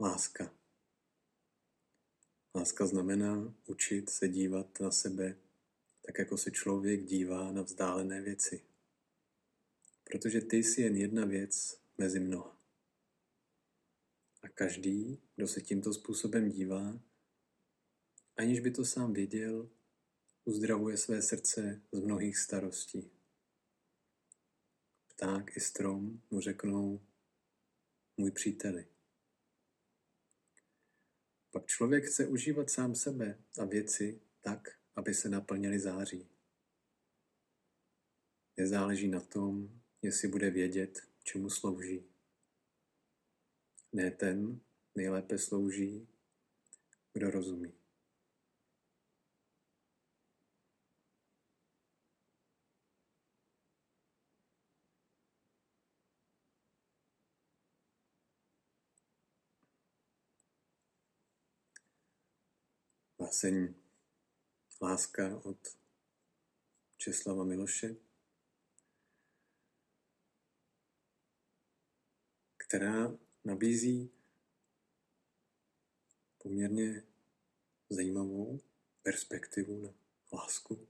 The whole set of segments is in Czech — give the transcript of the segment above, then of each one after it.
láska. Láska znamená učit se dívat na sebe tak, jako se člověk dívá na vzdálené věci. Protože ty jsi jen jedna věc mezi mnoha. A každý, kdo se tímto způsobem dívá, aniž by to sám věděl, uzdravuje své srdce z mnohých starostí. Pták i strom mu řeknou, můj příteli. Pak člověk chce užívat sám sebe a věci tak, aby se naplnili září. Nezáleží na tom, jestli bude vědět, čemu slouží. Ne ten nejlépe slouží, kdo rozumí. Báseň Láska od Česlava Miloše, která nabízí poměrně zajímavou perspektivu na lásku.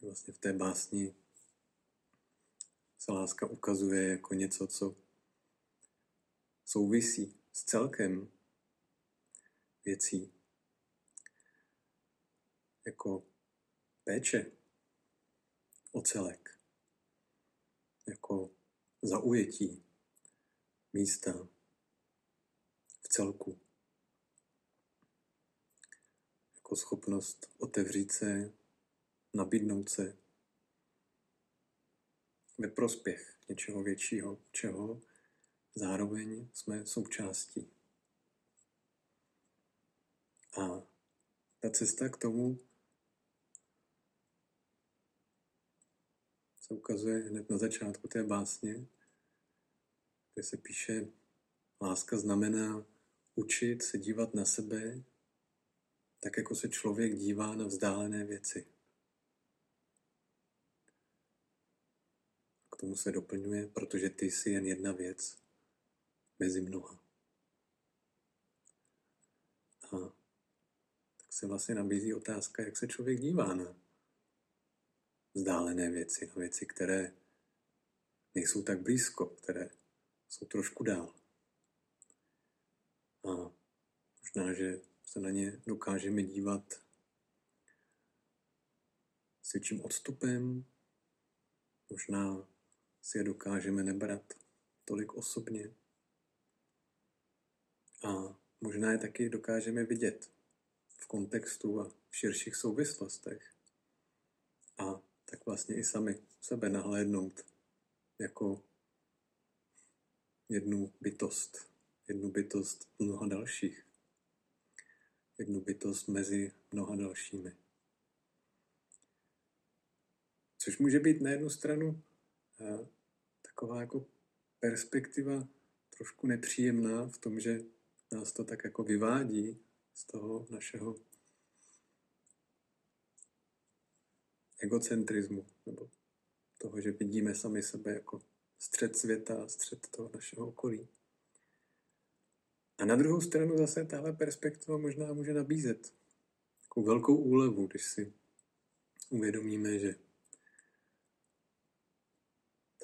Vlastně v té básni se láska ukazuje jako něco, co souvisí s celkem věcí, jako péče o celek, jako zaujetí místa v celku, jako schopnost otevřít se, nabídnout se ve prospěch něčeho většího, čeho zároveň jsme součástí. A ta cesta k tomu se ukazuje hned na začátku té básně, kde se píše, láska znamená učit se dívat na sebe, tak jako se člověk dívá na vzdálené věci. K tomu se doplňuje, protože ty jsi jen jedna věc mezi mnoha. A se vlastně nabízí otázka, jak se člověk dívá na vzdálené věci, na věci, které nejsou tak blízko, které jsou trošku dál. A možná, že se na ně dokážeme dívat s větším odstupem, možná si je dokážeme nebrat tolik osobně a možná je taky dokážeme vidět v kontextu a v širších souvislostech. A tak vlastně i sami sebe nahlédnout jako jednu bytost, jednu bytost mnoha dalších, jednu bytost mezi mnoha dalšími. Což může být na jednu stranu eh, taková jako perspektiva trošku nepříjemná v tom, že nás to tak jako vyvádí z toho našeho egocentrizmu, nebo toho, že vidíme sami sebe jako střed světa střed toho našeho okolí. A na druhou stranu zase tahle perspektiva možná může nabízet takovou velkou úlevu, když si uvědomíme, že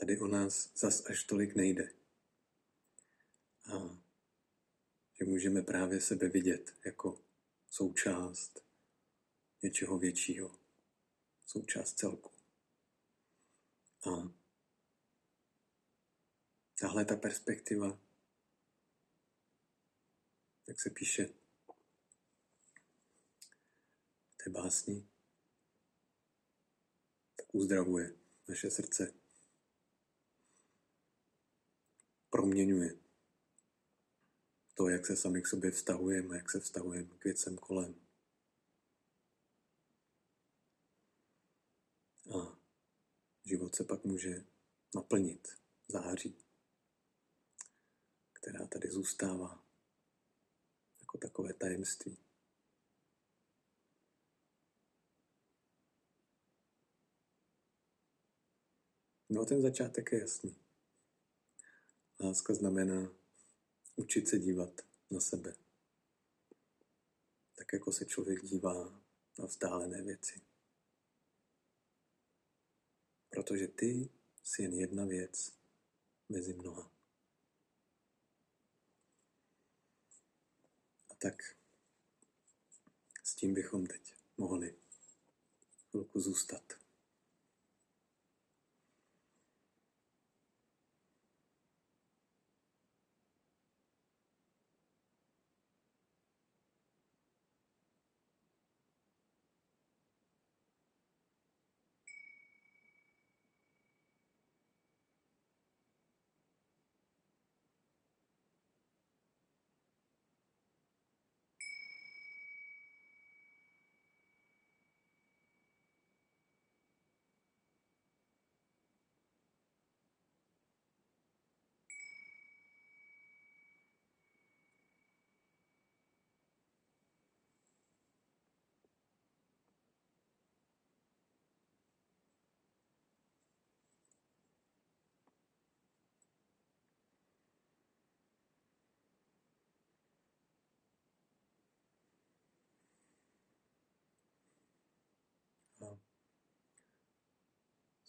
tady o nás zas až tolik nejde. A že můžeme právě sebe vidět jako součást něčeho většího, součást celku. A tahle ta perspektiva, jak se píše v té básni, tak uzdravuje naše srdce, proměňuje to, jak se sami k sobě vztahujeme, jak se vztahujeme k věcem kolem. A život se pak může naplnit září, která tady zůstává jako takové tajemství. No a ten začátek je jasný. Láska znamená učit se dívat na sebe. Tak jako se člověk dívá na vzdálené věci. Protože ty jsi jen jedna věc mezi mnoha. A tak s tím bychom teď mohli chvilku zůstat.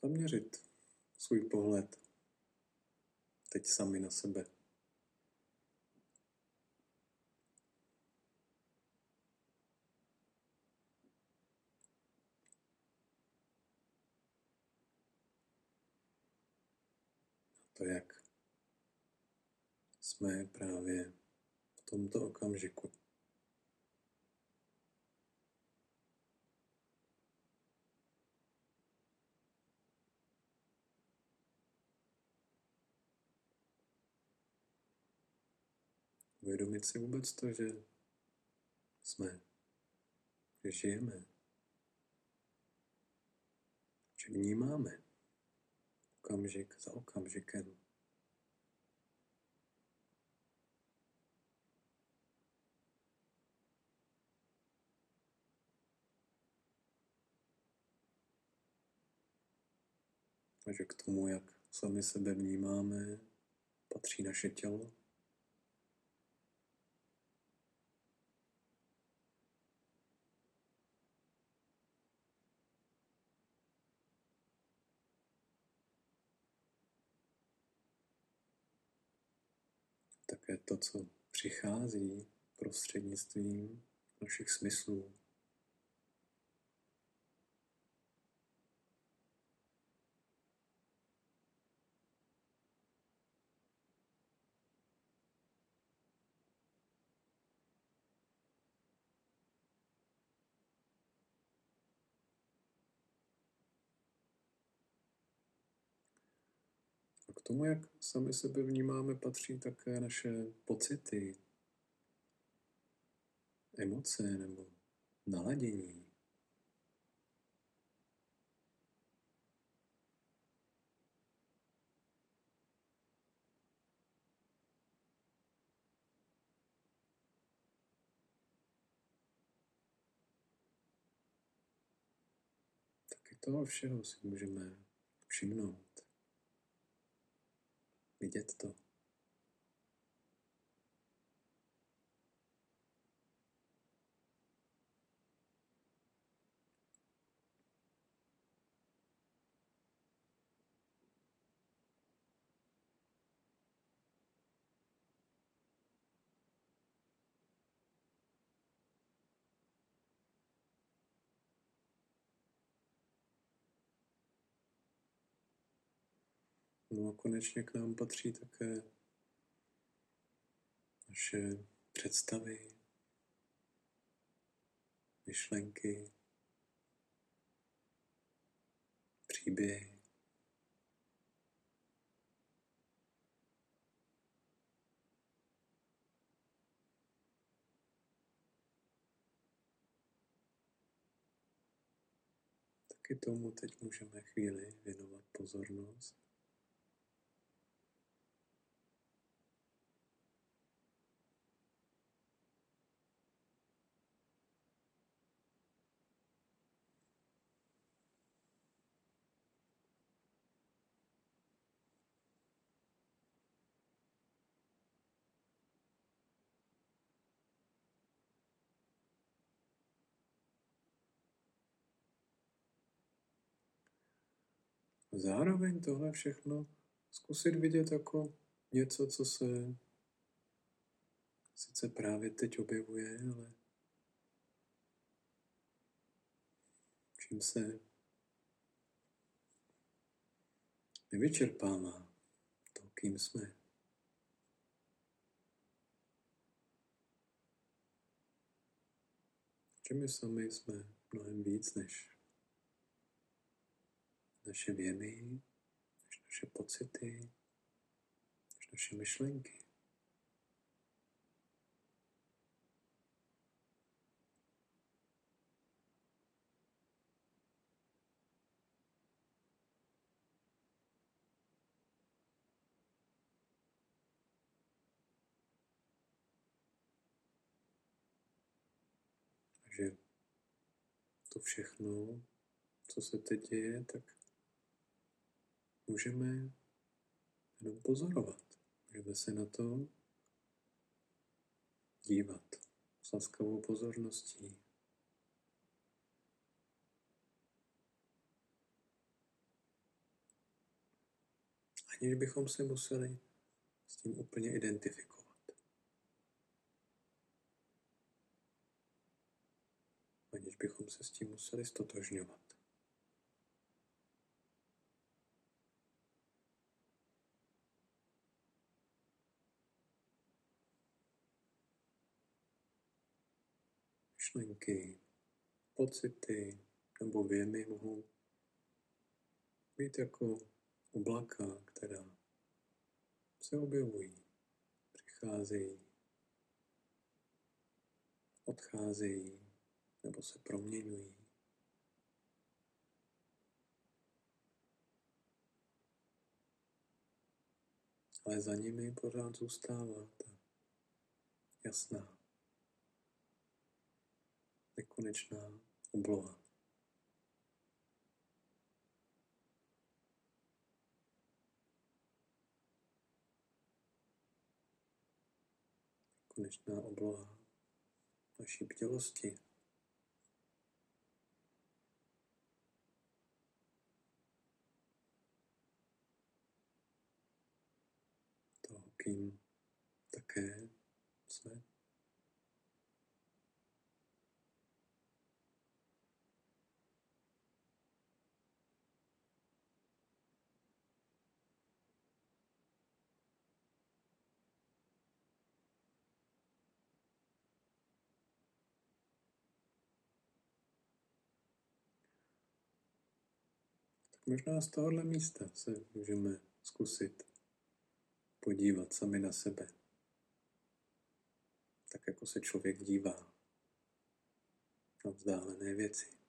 Zaměřit svůj pohled teď sami na sebe. To, jak jsme právě v tomto okamžiku. Uvědomit si vůbec to, že jsme, že žijeme, že vnímáme okamžik za okamžikem. A že k tomu, jak sami sebe vnímáme, patří naše tělo. také to, co přichází prostřednictvím našich smyslů. K tomu, jak sami sebe vnímáme, patří také naše pocity, emoce nebo naladění. Taky toho všeho si můžeme všimnout Bridget, tú. No a konečně k nám patří také naše představy, myšlenky, příběhy. Taky tomu teď můžeme chvíli věnovat pozornost. Zároveň tohle všechno zkusit vidět jako něco, co se sice právě teď objevuje, ale čím se nevyčerpává to, kým jsme. Že my sami jsme mnohem víc než naše věmy, než naše pocity, než naše myšlenky. že to všechno, co se teď děje, tak můžeme jenom pozorovat. Můžeme se na to dívat s laskavou pozorností. Aniž bychom se museli s tím úplně identifikovat. aniž bychom se s tím museli stotožňovat. Myšlenky, pocity nebo věmy mohou být jako oblaka, která se objevují, přicházejí, odcházejí nebo se proměňují. Ale za nimi pořád zůstává ta jasná, nekonečná obloha. Konečná obloha naší bdělosti. kým také jsme. Možná z tohohle místa se můžeme zkusit podívat sami na sebe, tak jako se člověk dívá na vzdálené věci.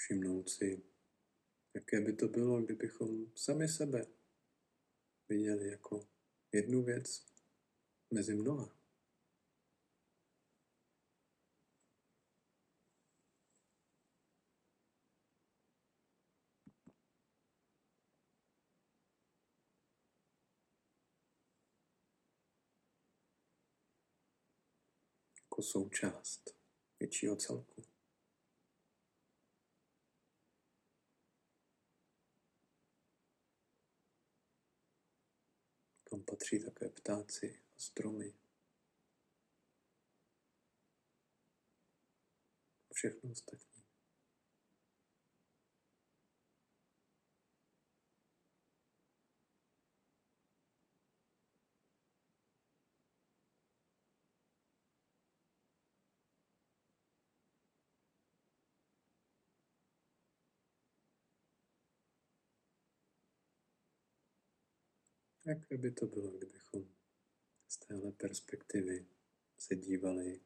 Všimnout si, jaké by to bylo, kdybychom sami sebe viděli jako jednu věc mezi mnoha. Jako součást většího celku. Patří také ptáci a stromy. Všechno ostatní. Jaké by to bylo, kdybychom z téhle perspektivy se dívali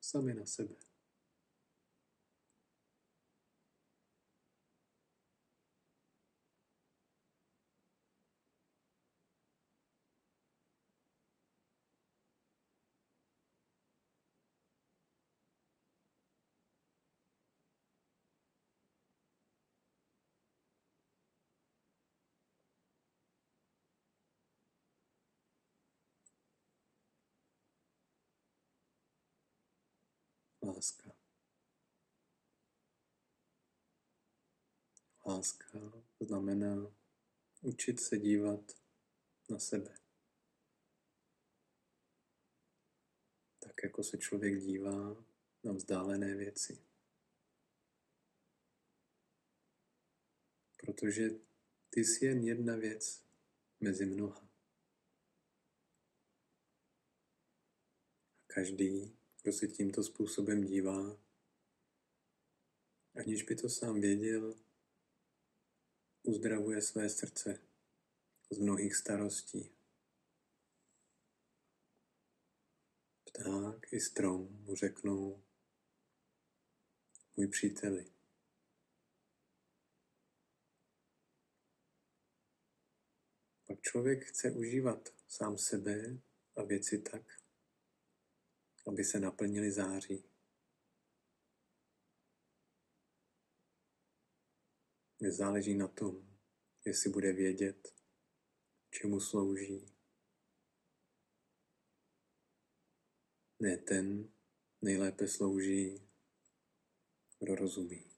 sami na sebe. Láska. Láska znamená učit se dívat na sebe. Tak jako se člověk dívá na vzdálené věci. Protože ty jsi jen jedna věc mezi mnoha. A každý kdo se tímto způsobem dívá, aniž by to sám věděl, uzdravuje své srdce z mnohých starostí. Pták i strom mu řeknou, můj příteli. Pak člověk chce užívat sám sebe a věci tak, aby se naplnili září. Nezáleží na tom, jestli bude vědět, čemu slouží. Ne ten nejlépe slouží, kdo rozumí.